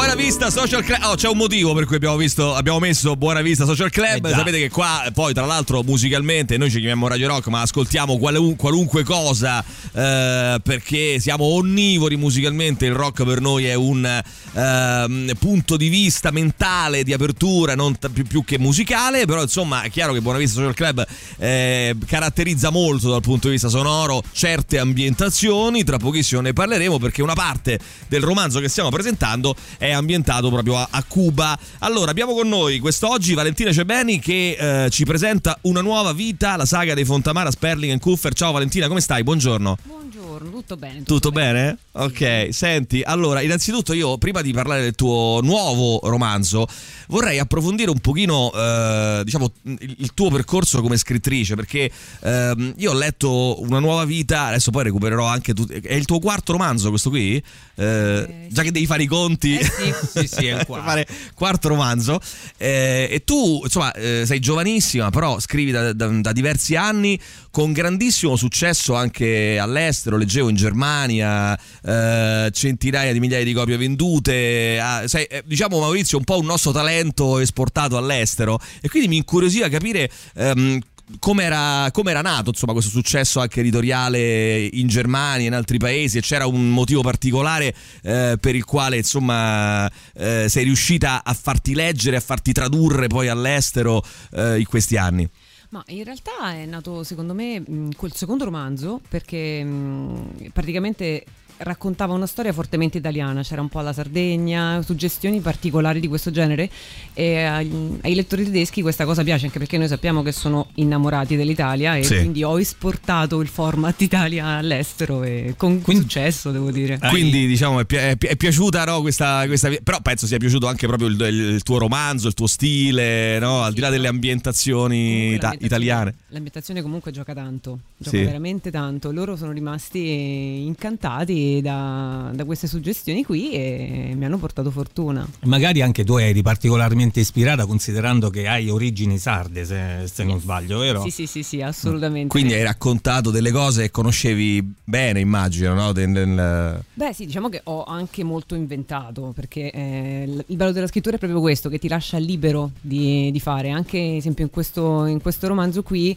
Buona Vista Social Club. Oh, c'è un motivo per cui abbiamo, visto, abbiamo messo Buona Vista Social Club. Eh. Sapete che qua, poi, tra l'altro, musicalmente noi ci chiamiamo Radio Rock, ma ascoltiamo qualun- qualunque cosa eh, perché siamo onnivori musicalmente. Il rock per noi è un ehm, punto di vista mentale di apertura, non t- più, più che musicale. Però, insomma, è chiaro che Buona Vista Social Club eh, caratterizza molto dal punto di vista sonoro certe ambientazioni. Tra pochissimo ne parleremo perché una parte del romanzo che stiamo presentando è ambientato proprio a, a Cuba. Allora, abbiamo con noi quest'oggi Valentina Cebeni che eh, ci presenta una nuova vita, la saga dei Fontamara, Sperling e Kuffer. Ciao Valentina, come stai? Buongiorno. Buongiorno, tutto bene. Tutto bene? Ok, senti, allora, innanzitutto io prima di parlare del tuo nuovo romanzo vorrei approfondire un pochino, eh, diciamo, il, tuo percorso come scrittrice, perché ehm, io ho letto Una nuova vita, adesso poi recupererò anche tu. È il tuo quarto romanzo questo qui? Eh, già che devi fare i conti. Eh sì. Sì, sì, è il quarto. fare quarto romanzo. Eh, e tu, insomma, eh, sei giovanissima, però scrivi da, da- da diversi anni con grandissimo successo anche all'estero. Leggevo in Germania eh, centinaia di migliaia di copie vendute. Ah, sei, eh, diciamo, Maurizio, un po' un nostro talento esportato all'estero. E quindi mi incuriosiva capire. ehm, come era, nato insomma, questo successo anche editoriale in Germania in altri paesi e c'era un motivo particolare eh, per il quale insomma eh, sei riuscita a farti leggere, a farti tradurre poi all'estero eh, in questi anni? Ma in realtà è nato secondo me mh, col secondo romanzo perché mh, praticamente raccontava una storia fortemente italiana, c'era un po' la Sardegna, suggestioni particolari di questo genere e agli- ai lettori tedeschi questa cosa piace anche perché noi sappiamo che sono innamorati dell'Italia e Sì. quindi ho esportato il format Italia all'estero e con Quindi- successo devo dire. Hai- Quindi diciamo è, pi- è pi- è piaciuta no, questa, questa però penso sia piaciuto anche proprio il, il tuo romanzo, il tuo stile, no? al di là delle ambientazioni l'ambientazione- italiane. L'ambientazione comunque gioca tanto, gioca Sì. veramente tanto. Loro sono rimasti incantati da, da queste suggestioni qui e mi hanno portato fortuna. Magari anche tu eri particolarmente ispirata considerando che hai origini sarde, se, se non sbaglio, vero? Sì, sì, sì, sì, assolutamente. Quindi hai raccontato delle cose che conoscevi bene, immagino, no? Del- del- Beh, sì, diciamo che ho anche molto inventato perché eh, il il bello della scrittura è proprio questo, che ti lascia libero di, di fare. Anche, ad esempio, in questo, in questo romanzo qui.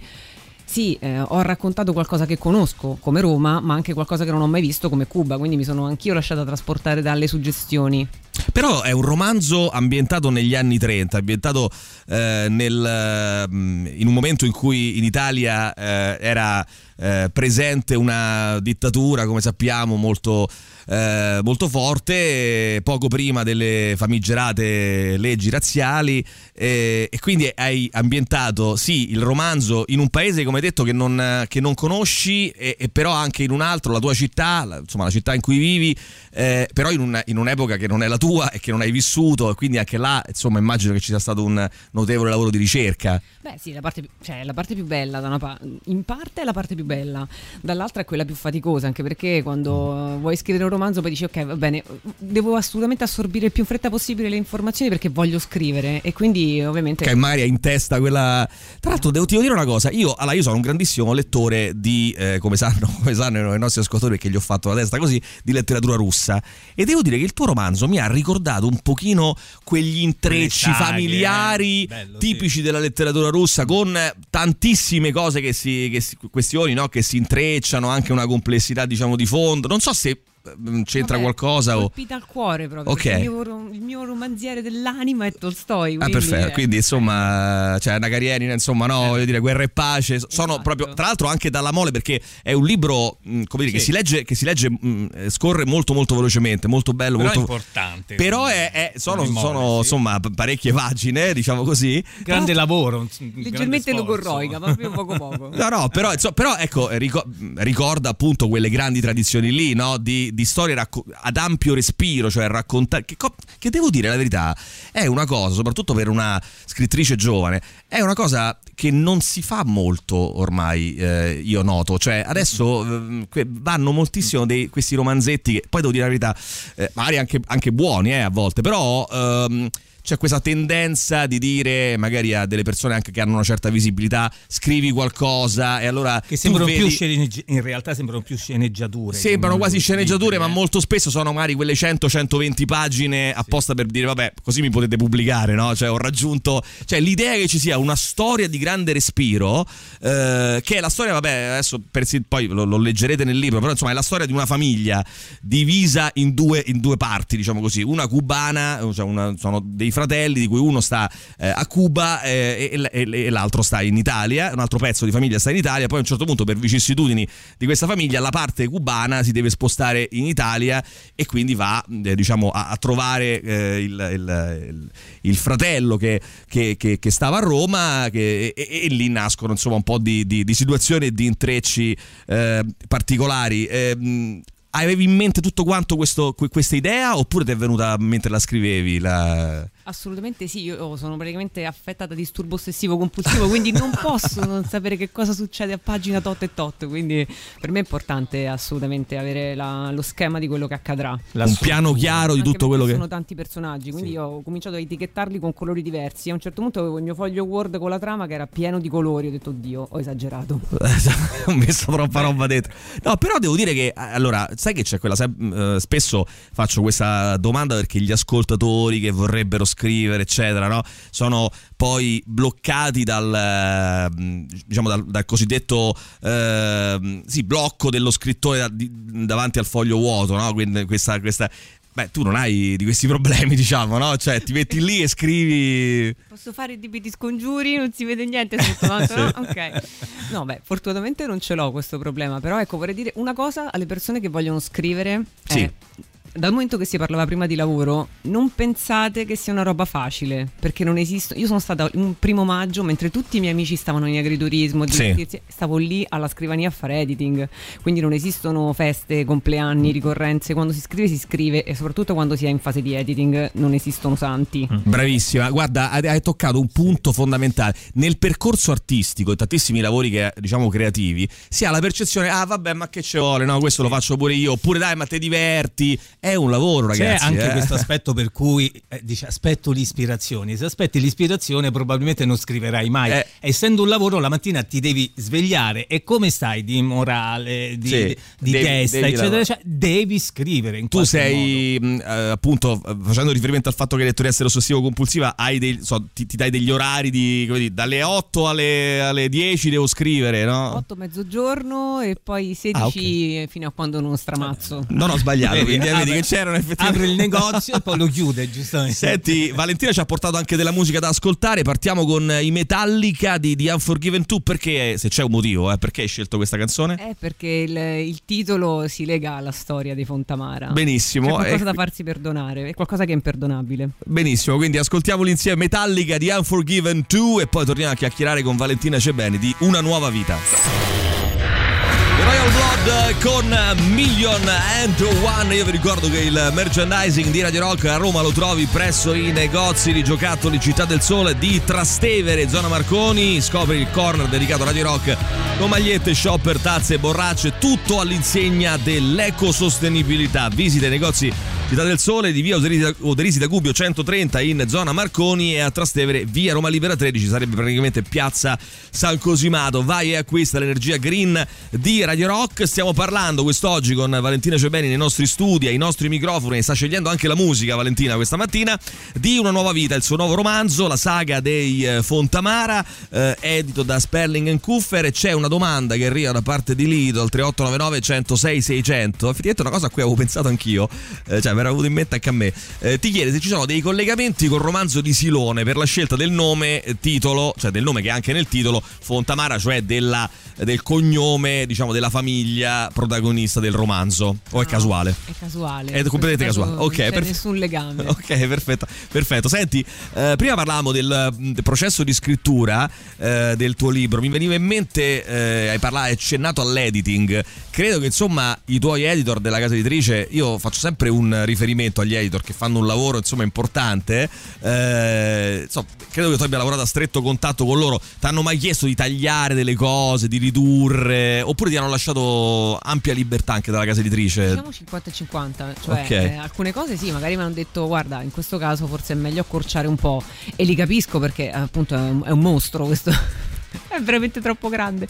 Sì, eh, ho raccontato qualcosa che conosco come Roma, ma anche qualcosa che non ho mai visto come Cuba, quindi mi sono anch'io lasciata trasportare dalle suggestioni. Però è un romanzo ambientato negli anni 30, ambientato eh, nel, mm, in un momento in cui in Italia eh, era eh, presente una dittatura, come sappiamo, molto, eh, molto forte, poco prima delle famigerate leggi razziali eh, e quindi hai ambientato sì il romanzo in un paese come detto che non, che non conosci e, e però anche in un altro, la tua città, la- insomma la città in cui vivi, eh, però in, un- in un'epoca che non è la tua e che non hai vissuto e quindi anche là insomma immagino che ci sia stato un notevole lavoro di ricerca. Beh, sì, la parte, cioè, la parte più bella, da una pa- in parte è la parte più bella, dall'altra è quella più faticosa, anche perché quando vuoi scrivere un romanzo poi dici ok, va bene, devo assolutamente assorbire il più in fretta possibile le informazioni perché voglio scrivere e quindi ovviamente... Che magari hai in testa quella. Tra l'altro, devo, ti devo dire una cosa: io, allora, io sono un grandissimo lettore di, eh, come, sanno, come sanno i nostri ascoltatori, perché gli ho fatto la testa così, di letteratura russa. E devo dire che il tuo romanzo mi ha ricordato un pochino quegli intrecci saghe, familiari eh. Bello, tipici della letteratura russa, con tantissime cose che si, che si- questioni no? che si intrecciano, anche una complessità, diciamo, di fondo. Non so se eh, c'entra Vabbè, qualcosa o. colpita al cuore proprio. Ok. perché Il mio, il mio romanziere dell'anima è Tolstoi. Ah, perfetto. eh, Quindi, insomma, cioè, Anna Karenina, insomma, no, voglio dire, Guerra e Pace. Sono Esatto. proprio, tra l'altro, anche dalla mole, perché è un libro, mh, come dire, che Sì. si legge, che si legge mh, eh, scorre molto, molto velocemente, molto bello, Però è molto. importante. Però è, è- sono, Memoria, sono, sì. insomma parecchie pagine, diciamo così. grande lavoro. un- un Leggermente logorroica, ma proprio poco poco. No, no, però, insomma, però, ecco, rico- ricorda appunto quelle grandi tradizioni lì, no? Di, di storie racco- ad ampio respiro, cioè raccontare. Che, co- che devo dire la verità, è una cosa, soprattutto per una scrittrice giovane, è una cosa che non si fa molto ormai, eh, io noto. Cioè, adesso eh, vanno moltissimo dei, questi romanzetti che poi devo dire la verità, eh, magari anche, anche buoni eh, a volte, però. ehm, c'è questa tendenza di dire magari a delle persone anche che hanno una certa visibilità, scrivi qualcosa e allora che sembrano vedi, più sceneggi- in realtà sembrano più sceneggiature. Sembrano quasi sceneggiature, libri, ma eh. molto spesso sono magari quelle 100-120 pagine apposta per dire vabbè, così mi potete pubblicare, no? Cioè ho raggiunto, cioè l'idea che ci sia una storia di grande respiro eh, che è la storia, vabbè, adesso per, poi lo, lo, leggerete nel libro, però insomma è la storia di una famiglia divisa in due, in due parti, diciamo così, una cubana, cioè una, sono dei fratelli di cui uno sta eh, a Cuba eh, e, e, e, l'altro sta in Italia, un altro pezzo di famiglia sta in Italia, poi a un certo punto per vicissitudini di questa famiglia la parte cubana si deve spostare in Italia e quindi va eh, diciamo a, a trovare eh, il, il, il, fratello che, che, che, che, stava a Roma e, e, lì nascono insomma un po' di, di, di situazioni e di intrecci eh, particolari. Avevi in mente tutto quanto questo, questa idea oppure ti è venuta mentre la scrivevi? La... Assolutamente sì, io sono praticamente affetta da disturbo ossessivo compulsivo, quindi non posso non sapere che cosa succede a pagina tot e tot, quindi per me è importante assolutamente avere la, lo schema di quello che accadrà. La un piano chiaro di Anche tutto quello che... Sono tanti personaggi, quindi sì. io ho cominciato a etichettarli con colori diversi. A un certo punto avevo il mio foglio Word con la trama che era pieno di colori, ho detto oddio, ho esagerato. ho messo troppa roba dentro. No, però devo dire che allora, sai che c'è quella uh, spesso faccio questa domanda perché gli ascoltatori che vorrebbero scrivere, eccetera, no? sono poi bloccati dal, diciamo, dal, dal cosiddetto eh, sì, blocco dello scrittore davanti al foglio vuoto, no? Questa, questa Beh, tu non hai di questi problemi, diciamo, no? Cioè, ti metti lì e scrivi. Posso fare i tipi di scongiuri, non si vede niente sotto, sì. no? Ok. No, beh, fortunatamente non ce l'ho questo problema. Però, ecco, vorrei dire una cosa alle persone che vogliono scrivere. Sì. È dal momento che si parlava prima di lavoro, non pensate che sia una roba facile, perché non esistono. Io sono stata un primo maggio, mentre tutti i miei amici stavano in agriturismo, sì. stavo lì alla scrivania a fare editing, quindi non esistono feste, compleanni, ricorrenze, quando si scrive si scrive e soprattutto quando si è in fase di editing non esistono santi. Mm. Bravissima, guarda, hai toccato un punto fondamentale. Nel percorso artistico e tantissimi lavori che diciamo creativi, si ha la percezione, ah vabbè, ma che ci vuole, no, questo lo faccio pure io, oppure dai, ma te diverti è un lavoro, ragazzi. C'è anche eh. questo aspetto per cui eh, dice aspetto l'ispirazione. Se aspetti l'ispirazione, probabilmente non scriverai mai. Eh. Essendo un lavoro, la mattina ti devi svegliare e come stai di morale, di, sì, di devi, testa, devi eccetera, cioè, devi scrivere. In tu sei mh, eh, appunto facendo riferimento al fatto che di essere ossessivo compulsiva, hai dei, so, ti, ti, dai degli orari di dire, dalle 8 alle, alle, 10 devo scrivere, no? 8 mezzogiorno e poi 16 ah, okay. fino a quando non stramazzo. Non ho sbagliato, quindi vedi che c'erano effettivamente. Apre il negozio e poi lo chiude, giustamente. Senti, Valentina ci ha portato anche della musica da ascoltare. Partiamo con i Metallica di The Unforgiven 2. Perché, se c'è un motivo, eh, perché hai scelto questa canzone? Eh, perché il, il titolo si lega alla storia di Fontamara. Benissimo. C'è qualcosa da farsi perdonare, è qualcosa che è imperdonabile. Benissimo, quindi ascoltiamoli insieme Metallica di Unforgiven 2 e poi torniamo a chiacchierare con Valentina Cebeni di Una nuova vita. Royal Blood con Million and One. Io vi ricordo che il merchandising di Radio Rock a Roma lo trovi presso i negozi di giocattoli Città del Sole di Trastevere, zona Marconi. Scopri il corner dedicato a Radio Rock con magliette, shopper, tazze, borracce, tutto all'insegna dell'ecosostenibilità. Visita i negozi Città del Sole di via Oderisi da Gubbio 130 in zona Marconi e a Trastevere via Roma Libera 13 sarebbe praticamente piazza San Cosimato. Vai e acquista l'energia green di Radio Rock. Stiamo parlando quest'oggi con Valentina Cebeni nei nostri studi, ai nostri microfoni, sta scegliendo anche la musica Valentina questa mattina, di Una nuova vita, il suo nuovo romanzo, la saga dei eh, Fontamara, eh, edito da Sperling Kuffer e c'è una domanda che arriva da parte di Lido al 3899 106 600. Effettivamente è una cosa a cui avevo pensato anch'io, eh, cioè mi era venuto in mente anche a me. Eh, ti chiede se ci sono dei collegamenti col romanzo di Silone per la scelta del nome, eh, titolo, cioè del nome che è anche nel titolo, Fontamara, cioè della, del cognome, diciamo, della famiglia protagonista del romanzo. O è casuale? È casuale. È completamente casuale. Ok, non c'è perf- nessun legame. Ok, perfetto. perfetto. Senti, eh, prima parlavamo del, del, processo di scrittura eh, del tuo libro. Mi veniva in mente, eh, hai parlato, hai accennato all'editing. Credo che insomma i tuoi editor della casa editrice, io faccio sempre un riferimento agli editor che fanno un lavoro insomma importante. Eh, insomma, credo che tu abbia lavorato a stretto contatto con loro. Ti hanno mai chiesto di tagliare delle cose, di ridurre, oppure ti hanno lasciato lasciato ampia libertà anche dalla casa editrice. Diciamo 50 e 50, cioè Ok. eh, alcune cose sì, magari mi hanno detto guarda, in questo caso forse è meglio accorciare un po' e li capisco perché appunto è un, è un mostro questo. È veramente troppo grande.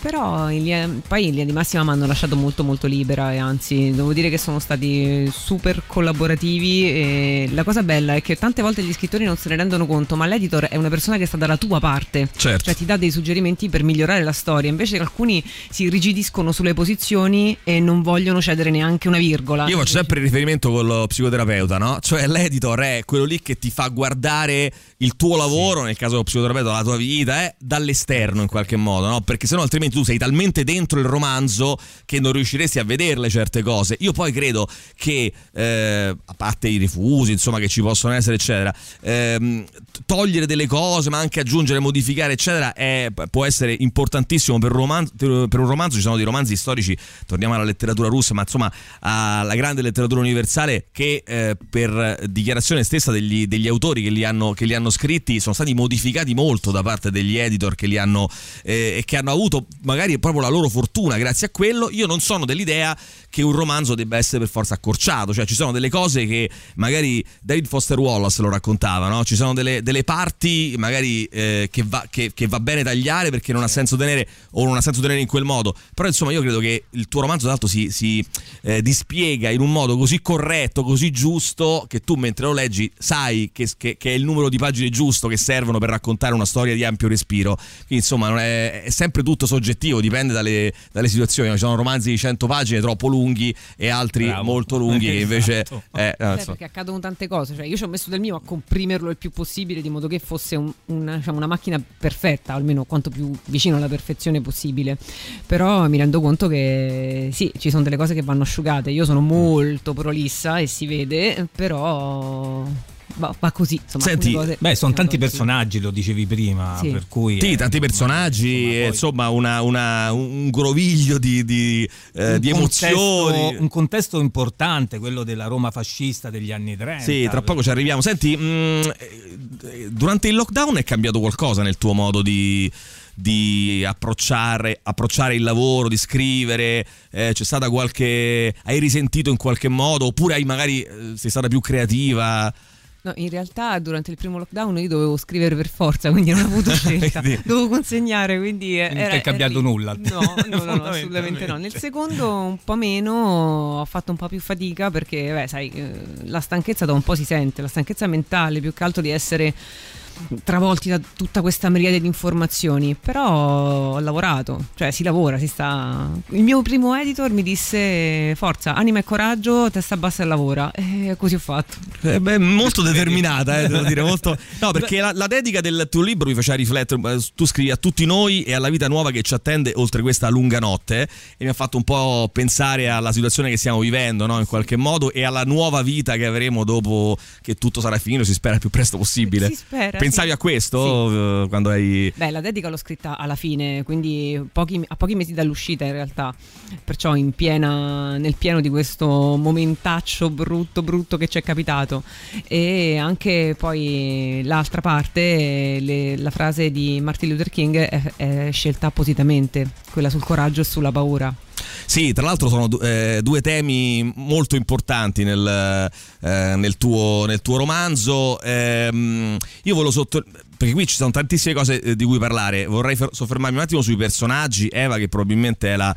Però in poi in linea di massima mi hanno lasciato molto molto libera e anzi devo dire che sono stati super collaborativi e la cosa bella è che tante volte gli scrittori non se ne rendono conto, ma l'editor è una persona che sta dalla tua parte. Certo. Cioè ti dà dei suggerimenti per migliorare la storia, invece alcuni si irrigidiscono sulle posizioni e non vogliono cedere neanche una virgola. Io faccio sempre il riferimento con lo psicoterapeuta, no? Cioè l'editor è quello lì che ti fa guardare il tuo lavoro, nel caso dello psicoterapeuta, la tua vita, eh, dall'esterno in qualche modo, no? Perché sennò altrimenti tu sei talmente dentro il romanzo che non riusciresti a vederle certe cose. Io poi credo che, eh, a parte i rifusi, insomma, che ci possono essere, eccetera, ehm, togliere delle cose, ma anche aggiungere, modificare, eccetera, è- può essere importantissimo per un, romanzo, per un romanzo. Ci sono dei romanzi storici, torniamo alla letteratura russa, ma insomma alla grande letteratura universale che eh, per dichiarazione stessa degli, degli autori che li, hanno, che li hanno scritti sono stati modificati molto da parte degli editor che li hanno eh, e che hanno avuto magari proprio la loro fortuna grazie a quello. Io non sono dell'idea che un romanzo debba essere per forza accorciato, cioè ci sono delle cose che magari David Foster Wallace lo raccontava, no? ci sono delle, delle parti magari eh, che, va, che- che va bene tagliare perché non ha senso tenere o non ha senso tenere in quel modo, però insomma io credo che il tuo romanzo d'altro si, si eh, dispiega in un modo così corretto, così giusto che tu mentre lo leggi sai che, che- che è il numero di pagine giusto che servono per raccontare una storia di ampio respiro, quindi insomma non è, è sempre tutto soggettivo, dipende dalle, dalle situazioni, ci sono romanzi di 100 pagine troppo lunghi e altri Bravo. molto lunghi che invece... Esatto. eh, no, insomma. perché accadono tante cose, cioè io ci ho messo del mio a comprimerlo il più possibile di modo che fosse un- una, diciamo, una macchina perfetta, almeno quanto più vicino alla perfezione possibile. Però mi rendo conto che sì, ci sono delle cose che vanno asciugate. Io sono molto prolissa e si vede, però va, va così. Insomma, Senti, cose Beh, sono tanti personaggi, lo dicevi prima, Sì. per cui... Sì, eh, tanti personaggi, insomma, eh, poi- insomma, una- una- un groviglio di, di, eh, un di contesto- emozioni. un contesto importante, quello della Roma fascista degli anni 30. Sì, tra poco ci arriviamo. Senti, mh, eh, durante il lockdown è cambiato qualcosa nel tuo modo di, di approcciare, approcciare il lavoro, di scrivere? Eh, c'è stata qualche. Hai risentito in qualche modo? Oppure hai magari eh, sei stata più creativa? No, in realtà durante il primo lockdown io dovevo scrivere per forza, quindi non ho avuto scelta. Dovevo consegnare, quindi Non ti è cambiato era- nulla. No, no, no, no, assolutamente no. Nel secondo un po' meno, ho fatto un po' più fatica perché, beh, sai, eh, la stanchezza da un po' si sente, la stanchezza mentale più che altro di essere travolti da tutta questa miriade di informazioni, però ho lavorato, cioè si lavora, si sta... Il mio primo editor mi disse forza, anima e coraggio, testa bassa e lavora e così ho fatto. Eh, beh, molto determinata, eh, devo dire. Molto... No, perché la, la dedica del tuo libro mi faceva riflettere. Tu scrivi a tutti noi e alla vita nuova che ci attende oltre questa lunga notte. eh, E mi ha fatto un po' pensare alla situazione che stiamo vivendo, no? In qualche modo, e alla nuova vita che avremo dopo che tutto sarà finito. Si spera il più presto possibile. Si spera, Pensavi sì. a questo eh, quando hai. Beh, la dedica l'ho scritta alla fine, quindi pochi- a pochi mesi dall'uscita in realtà, perciò in piena, nel pieno di questo momentaccio brutto brutto che ci è capitato. E anche poi l'altra parte, le- la frase di Martin Luther King è, è scelta appositamente, quella sul coraggio e sulla paura. Sì, tra l'altro sono eh, due temi molto importanti nel, eh, nel tuo, nel tuo romanzo. Ehm, io volevo sottolineare. Perché qui ci sono tantissime cose eh, di cui parlare. Vorrei fer- soffermarmi un attimo sui personaggi. Eva, che probabilmente è la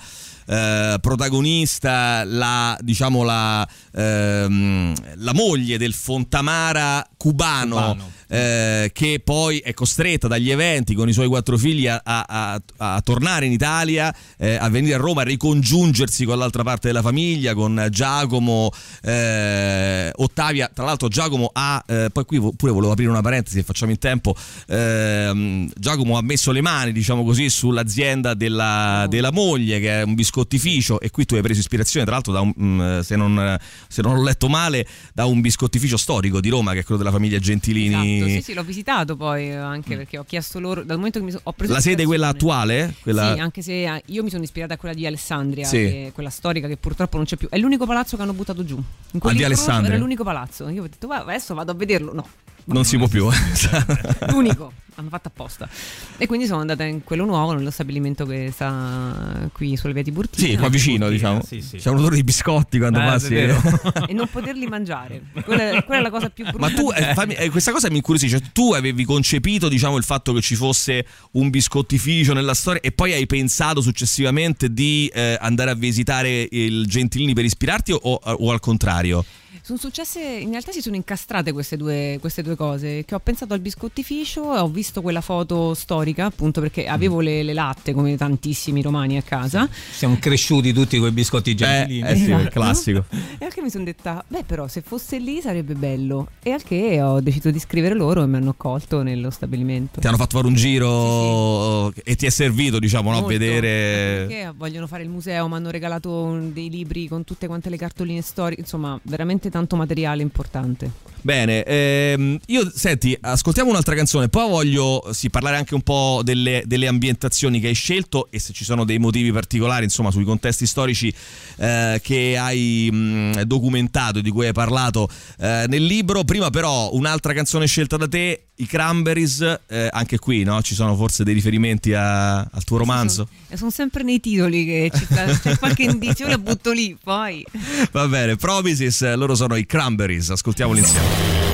eh, protagonista, la, diciamo la, ehm, la moglie del Fontamara cubano. Cubano. eh, che poi è costretta dagli eventi con i suoi quattro figli a, a- a- tornare in Italia, eh, a venire a Roma, a ricongiungersi con l'altra parte della famiglia, con Giacomo, eh, Ottavia. Tra l'altro Giacomo ha, eh, poi qui pure volevo aprire una parentesi, se facciamo in tempo, ehm, Giacomo ha messo le mani, diciamo così, sull'azienda della, della moglie, che è un biscottificio, e qui tu hai preso ispirazione, tra l'altro, da un, mm, se, non, se non ho letto male, da un biscottificio storico di Roma, che è quello della famiglia Gentilini. Esatto, sì, sì, l'ho visitato poi eh, anche perché ho chiesto loro, dal momento che mi so- ho preso La sede quella ispirazione- attuale? Quella... Sì, anche se eh, io mi sono ispirata a quella di Alessandria, Sì. è quella storica che purtroppo non c'è più. È l'unico palazzo che hanno buttato giù. In Ah, di Alessandria? Era l'unico palazzo. Io ho detto, "Va, adesso vado a vederlo. No, non si può più. l'unico. hanno fatto apposta. E quindi sono andata in quello nuovo, nello stabilimento che sta qui sulle vie di Burtina. Sì, qua vicino, diciamo. sì, sì. C'è un odore di biscotti quando Eh, passi. vero. e non poterli mangiare. Quella, è- quella è la cosa più brutta. Ma tu, eh, fammi- eh, questa cosa mi incuriosisce. Tu avevi concepito, diciamo, il fatto che ci fosse un biscottificio nella storia e poi hai pensato successivamente di eh, andare a visitare il Gentilini per ispirarti o, o al contrario? Sono successe, in realtà si sono incastrate queste due, queste due cose, che ho pensato al biscottificio e ho visto quella foto storica, appunto perché avevo le, le latte come tantissimi romani a casa. Siamo cresciuti tutti con i biscotti gentilini. eh sì, Esatto. il classico. E anche mi sono detta, beh però se fosse lì sarebbe bello. E al che ho deciso di scrivere loro e mi hanno accolto nello stabilimento. Ti hanno fatto fare un giro e ti è servito, diciamo, no? Molto, anche vedere. Perché vogliono fare il museo, mi hanno regalato dei libri con tutte quante le cartoline storiche, insomma veramente tanto materiale importante. Bene, ehm, io senti, ascoltiamo un'altra canzone, poi voglio sì, parlare anche un po' delle, delle ambientazioni che hai scelto e se ci sono dei motivi particolari, insomma, sui contesti storici eh, che hai mh, documentato di cui hai parlato eh, nel libro. Prima però un'altra canzone scelta da te, i Cranberries, eh, anche qui no? ci sono forse dei riferimenti a- al tuo romanzo. Sono, sono sempre nei titoli che ci c'è qualche indizio, io la butto lì, poi. Va bene, Promises, loro sono i Cranberries, ascoltiamoli insieme.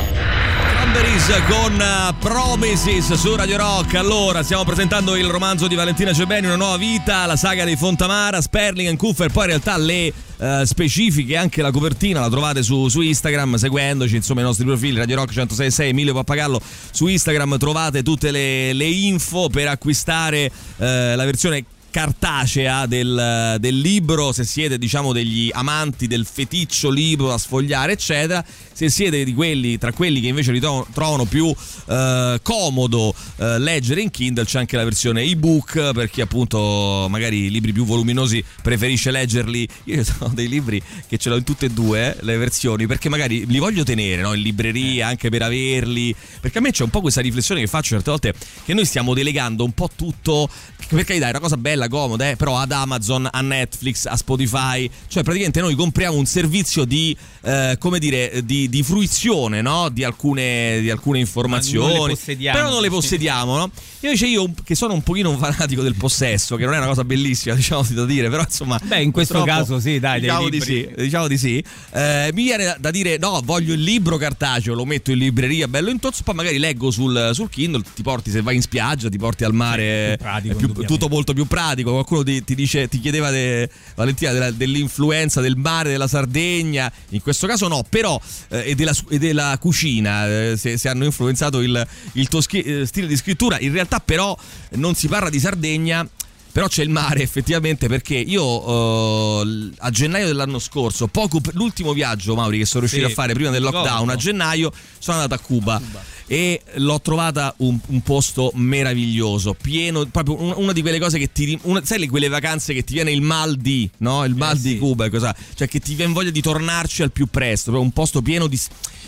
Cranberries con eh, Promises su Radio Rock. Allora, stiamo presentando il romanzo di Valentina Cebeni, Una nuova vita, la saga dei Fontamara, Sperling e Kuffer. Poi in realtà le eh, specifiche, anche la copertina la trovate su, su Instagram, seguendoci, insomma, i nostri profili Radio Rock 1066, Emilio Pappagallo su Instagram trovate tutte le, le info per acquistare eh, la versione cartacea del, del libro, se siete diciamo degli amanti del feticcio libro da sfogliare eccetera, se siete di quelli tra quelli che invece ritrovano, trovano più eh, comodo eh, leggere in Kindle c'è anche la versione ebook per chi appunto magari i libri più voluminosi preferisce leggerli, io ho dei libri che ce l'ho in tutte e due le versioni perché magari li voglio tenere no? in libreria anche per averli, perché a me c'è un po' questa riflessione che faccio certe volte che noi stiamo delegando un po' tutto che per carità è una cosa bella, comoda, eh, però ad Amazon, a Netflix, a Spotify, cioè praticamente noi compriamo un servizio di, eh, come dire, di, di fruizione, no? Di alcune, di alcune informazioni, Ma non però non le possediamo, no? Invece io che sono un pochino un fanatico del possesso, che non è una cosa bellissima, diciamo da dire, però insomma... Beh, in questo caso sì, dai, diciamo di sì, diciamo di sì. Eh, mi viene da, da dire no, voglio il libro cartaceo, lo metto in libreria, bello in tozzo, poi magari leggo sul, sul Kindle, ti porti se vai in spiaggia, ti porti al mare, Sì, più pratico, più- tutto molto più pratico. Qualcuno ti, ti dice, ti chiedeva de- Valentina della- dell'influenza del mare, della Sardegna, in questo caso no, però eh, e, della, e della cucina, eh, se, se hanno influenzato il, il tuo schi- eh, stile di scrittura, in realtà però non si parla di Sardegna. Però c'è il mare effettivamente perché io eh, a gennaio dell'anno scorso, poco l'ultimo viaggio Mauri che sono riuscito Sì, a fare prima del lockdown, a gennaio sono andato a Cuba, e l'ho trovata un, un posto meraviglioso, pieno, proprio un- una di quelle cose che ti... Una, sai le- quelle vacanze che ti viene il mal di, no? Il mal Eh, di sì. Cuba, cosa, cioè che ti viene voglia di tornarci al più presto, proprio un posto pieno di...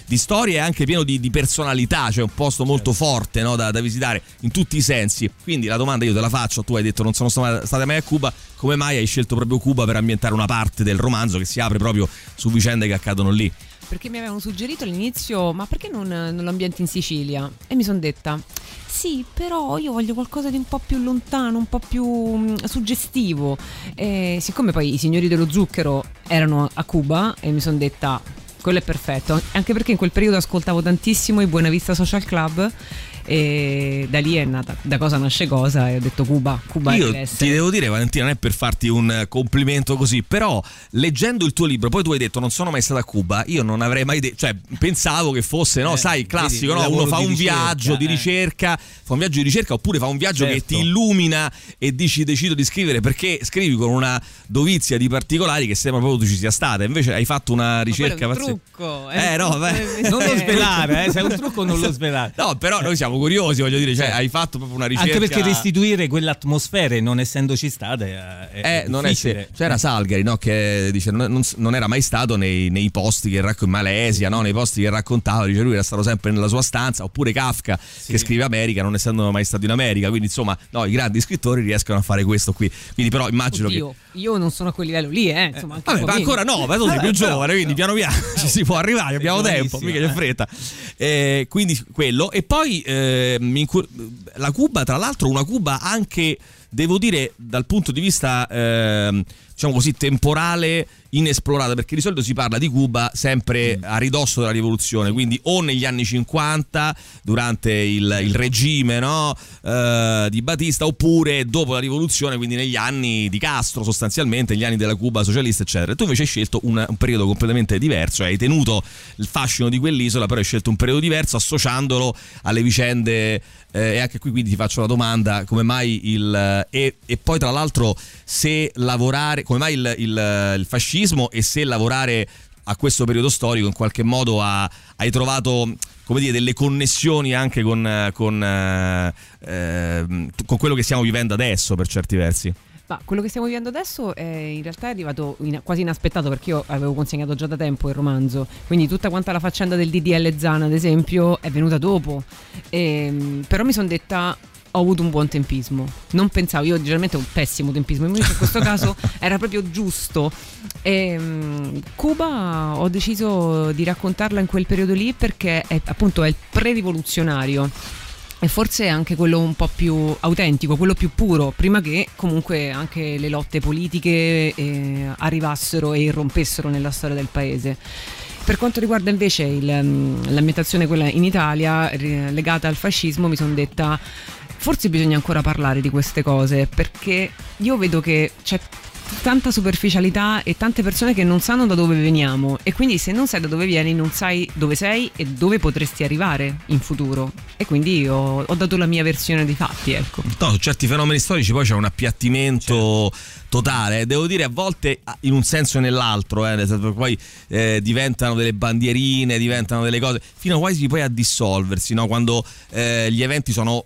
di storie e anche pieno di, di personalità, cioè un posto molto Certo. forte no? da, da visitare in tutti i sensi. Quindi la domanda io te la faccio, tu hai detto non sono stata state mai a Cuba, come mai hai scelto proprio Cuba per ambientare una parte del romanzo che si apre proprio su vicende che accadono lì? Perché mi avevano suggerito all'inizio, ma perché non, non lo ambienti in Sicilia? E mi sono detta, sì, però io voglio qualcosa di un po' più lontano, un po' più mm, suggestivo. E siccome poi i signori dello zucchero erano a Cuba, e mi sono detta, quello è perfetto. Anche perché in quel periodo ascoltavo tantissimo i Buena Vista Social Club. E da lì è nata, da cosa nasce cosa, e ho detto Cuba, Cuba Io ti devo dire, Valentina, non è per farti un eh, complimento così, però leggendo il tuo libro, poi tu hai detto non sono mai stato a Cuba, io non avrei mai detto, cioè pensavo che fosse, no, Eh, sai, classico, vedi, no? uno fa un ricerca, viaggio di eh. ricerca, fa un viaggio di ricerca oppure fa un viaggio che Certo. ti illumina e dici decido di scrivere perché scrivi con una dovizia di particolari che sembra proprio tu ci sia stata, invece hai fatto una ricerca quello è un pazzesca. trucco. Eh, no, beh. Non lo svelare, eh, se è un trucco non lo svelare. No, però noi siamo curiosi, voglio dire, cioè hai fatto proprio una ricerca Anche perché restituire quell'atmosfera, non essendoci state, eh, è, Eh, è non è difficile. se- c'era Salgari no, che dice non, non- non era mai stato nei, nei posti che racconta in Malesia, no, nei posti che raccontava, dice lui era stato sempre nella sua stanza, oppure Kafka che scrive America non essendo mai stato in America, quindi insomma no, i grandi scrittori riescono a fare questo qui, quindi però immagino che... Oddio, io non sono a quel livello lì, eh. Insomma, anche Vabbè, ma ancora no, ma tu sei più giovane, quindi piano piano ci si può arrivare, abbiamo tempo, mica c'è eh. fretta. Eh, quindi quello. E poi eh, la Cuba, tra l'altro, una Cuba anche, devo dire, dal punto di vista, eh, diciamo così, temporale inesplorata perché di solito si parla di Cuba sempre mm. a ridosso della rivoluzione quindi o negli anni 50 durante il, il regime no, eh, di Batista oppure dopo la rivoluzione quindi negli anni di Castro sostanzialmente negli anni della Cuba socialista eccetera tu invece hai scelto un, un periodo completamente diverso hai tenuto il fascino di quell'isola però hai scelto un periodo diverso associandolo alle vicende eh, e anche qui quindi ti faccio la domanda come mai il e, e poi tra l'altro se lavorare come mai il, il, il fascismo fascismo e se lavorare a questo periodo storico in qualche modo ha, hai trovato come dire, delle connessioni anche con, con, eh, ehm, con quello che stiamo vivendo adesso per certi versi. Ma quello che stiamo vivendo adesso è in realtà è arrivato in, quasi inaspettato perché io avevo consegnato già da tempo il romanzo, quindi tutta quanta la faccenda del DDL Zana ad esempio è venuta dopo, e, ehm, però mi sono detta ho avuto un buon tempismo. Non pensavo, io generalmente ho un pessimo tempismo, invece in questo caso era proprio giusto. E, um, Cuba ho deciso di raccontarla in quel periodo lì perché è, appunto è il pre-rivoluzionario e forse anche quello un po' più autentico, quello più puro, prima che comunque anche le lotte politiche eh, arrivassero e irrompessero nella storia del paese. Per quanto riguarda invece il, l'ambientazione quella in Italia legata al fascismo, mi sono detta forse bisogna ancora parlare di queste cose perché io vedo che c'è tanta superficialità e tante persone che non sanno da dove veniamo e quindi se non sai da dove vieni non sai dove sei e dove potresti arrivare in futuro e quindi ho, ho dato la mia versione dei fatti ecco. No, su certi fenomeni storici poi c'è un appiattimento certo. totale devo dire a volte in un senso e nell'altro eh, poi eh, diventano delle bandierine diventano delle cose fino quasi poi a dissolversi no? quando eh, gli eventi sono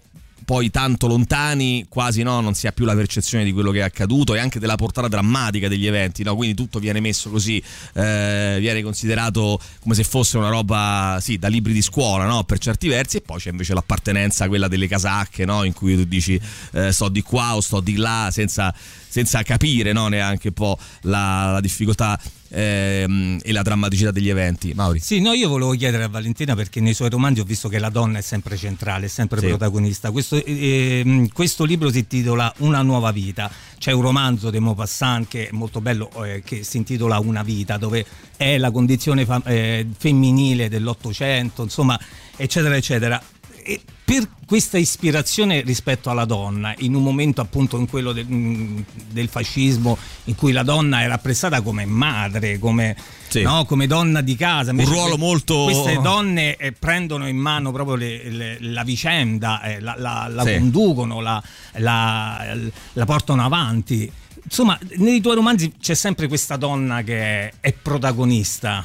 poi tanto lontani quasi no, non si ha più la percezione di quello che è accaduto e anche della portata drammatica degli eventi, no? quindi tutto viene messo così, eh, viene considerato come se fosse una roba sì, da libri di scuola no? per certi versi e poi c'è invece l'appartenenza quella delle casacche in cui tu dici eh, sto di qua o sto di là senza senza capire no, neanche un po' la, la difficoltà ehm, e la drammaticità degli eventi. Mauri. Sì, no, io volevo chiedere a Valentina perché nei suoi romanzi ho visto che la donna è sempre centrale, è sempre sì. protagonista. Questo, eh, questo, libro si intitola Una nuova vita. C'è un romanzo di Maupassant che è molto bello, eh, che si intitola Una vita, dove è la condizione fa- eh, femminile dell'Ottocento, insomma, eccetera, eccetera e per questa ispirazione rispetto alla donna, in un momento appunto in quello del, mm, del fascismo, in cui la donna era apprezzata come madre, come, sì. no, come donna di casa. Un ruolo molto. Queste donne eh, prendono in mano proprio le, le, la vicenda, eh, la, la, la sì. conducono, la, la portano avanti. Insomma, nei tuoi romanzi c'è sempre questa donna che è protagonista.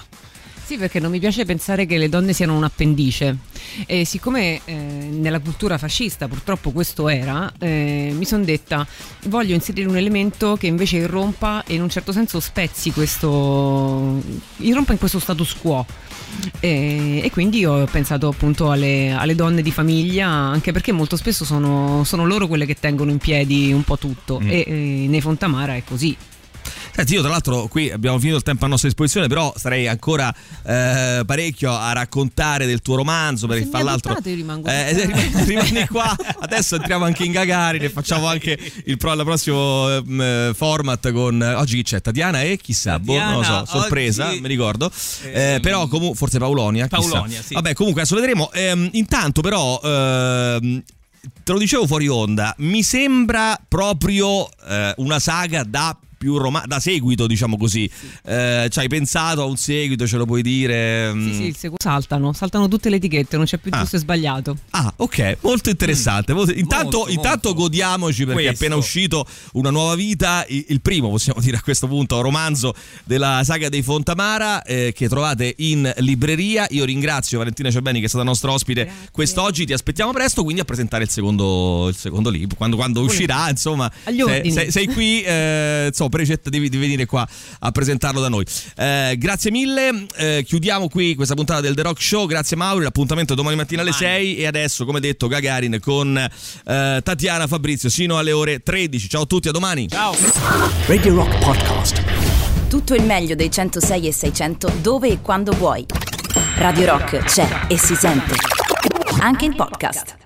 Sì, perché non mi piace pensare che le donne siano un appendice. E siccome eh, nella cultura fascista purtroppo questo era, eh, mi sono detta voglio inserire un elemento che invece irrompa e in un certo senso spezzi questo, irrompa in questo status quo. E, e, quindi ho pensato appunto alle, alle, donne di famiglia, anche perché molto spesso sono, sono, loro quelle che tengono in piedi un po' tutto. Mm. E, e nei Fontamara è così. Senti, io tra l'altro qui abbiamo finito il tempo a nostra disposizione, però starei ancora eh, parecchio a raccontare del tuo romanzo per il fra l'altro. Io rimango eh, rimani, rimani qua. Adesso entriamo anche in Gagarin e facciamo anche il, pro, prossimo um, format con oggi chi c'è? Tatiana e chissà, boh, non lo so, sorpresa, oggi... mi ricordo. Eh, però comunque forse Paolonia, Paolonia, sì. Vabbè, comunque adesso vedremo. Ehm, intanto però ehm, te lo dicevo fuori onda, mi sembra proprio eh, una saga da più romantico, da seguito, diciamo così. Sì. Eh, ci hai pensato a un seguito, ce lo puoi dire? Sì, sì, il seguito saltano, saltano tutte le etichette, non c'è più ah. giusto e sbagliato. Ah, ok, molto interessante. Mm. Intanto, molto, intanto molto. godiamoci perché Questo. è appena uscito una nuova vita, il primo, possiamo dire a questo punto, romanzo della saga dei Fontamara eh, che trovate in libreria. Io ringrazio Valentina Ciabeni che è stata nostra ospite Grazie. quest'oggi, ti aspettiamo presto quindi a presentare il secondo, il secondo libro, quando, quando uscirà, insomma, sei, sei, sei, qui, eh, insomma, Precetta devi, devi, venire qua a presentarlo da noi. Eh, grazie mille, eh, chiudiamo qui questa puntata del The Rock Show, grazie Mauri, l'appuntamento è domani mattina alle 6 e adesso come detto Gagarin con eh, Tatiana Fabrizio sino alle ore 13. Ciao a tutti, a domani. Ciao. Radio Rock Podcast. Tutto il meglio dei 106 e 600 dove e quando vuoi Radio Rock c'è e si sente. Anche in podcast.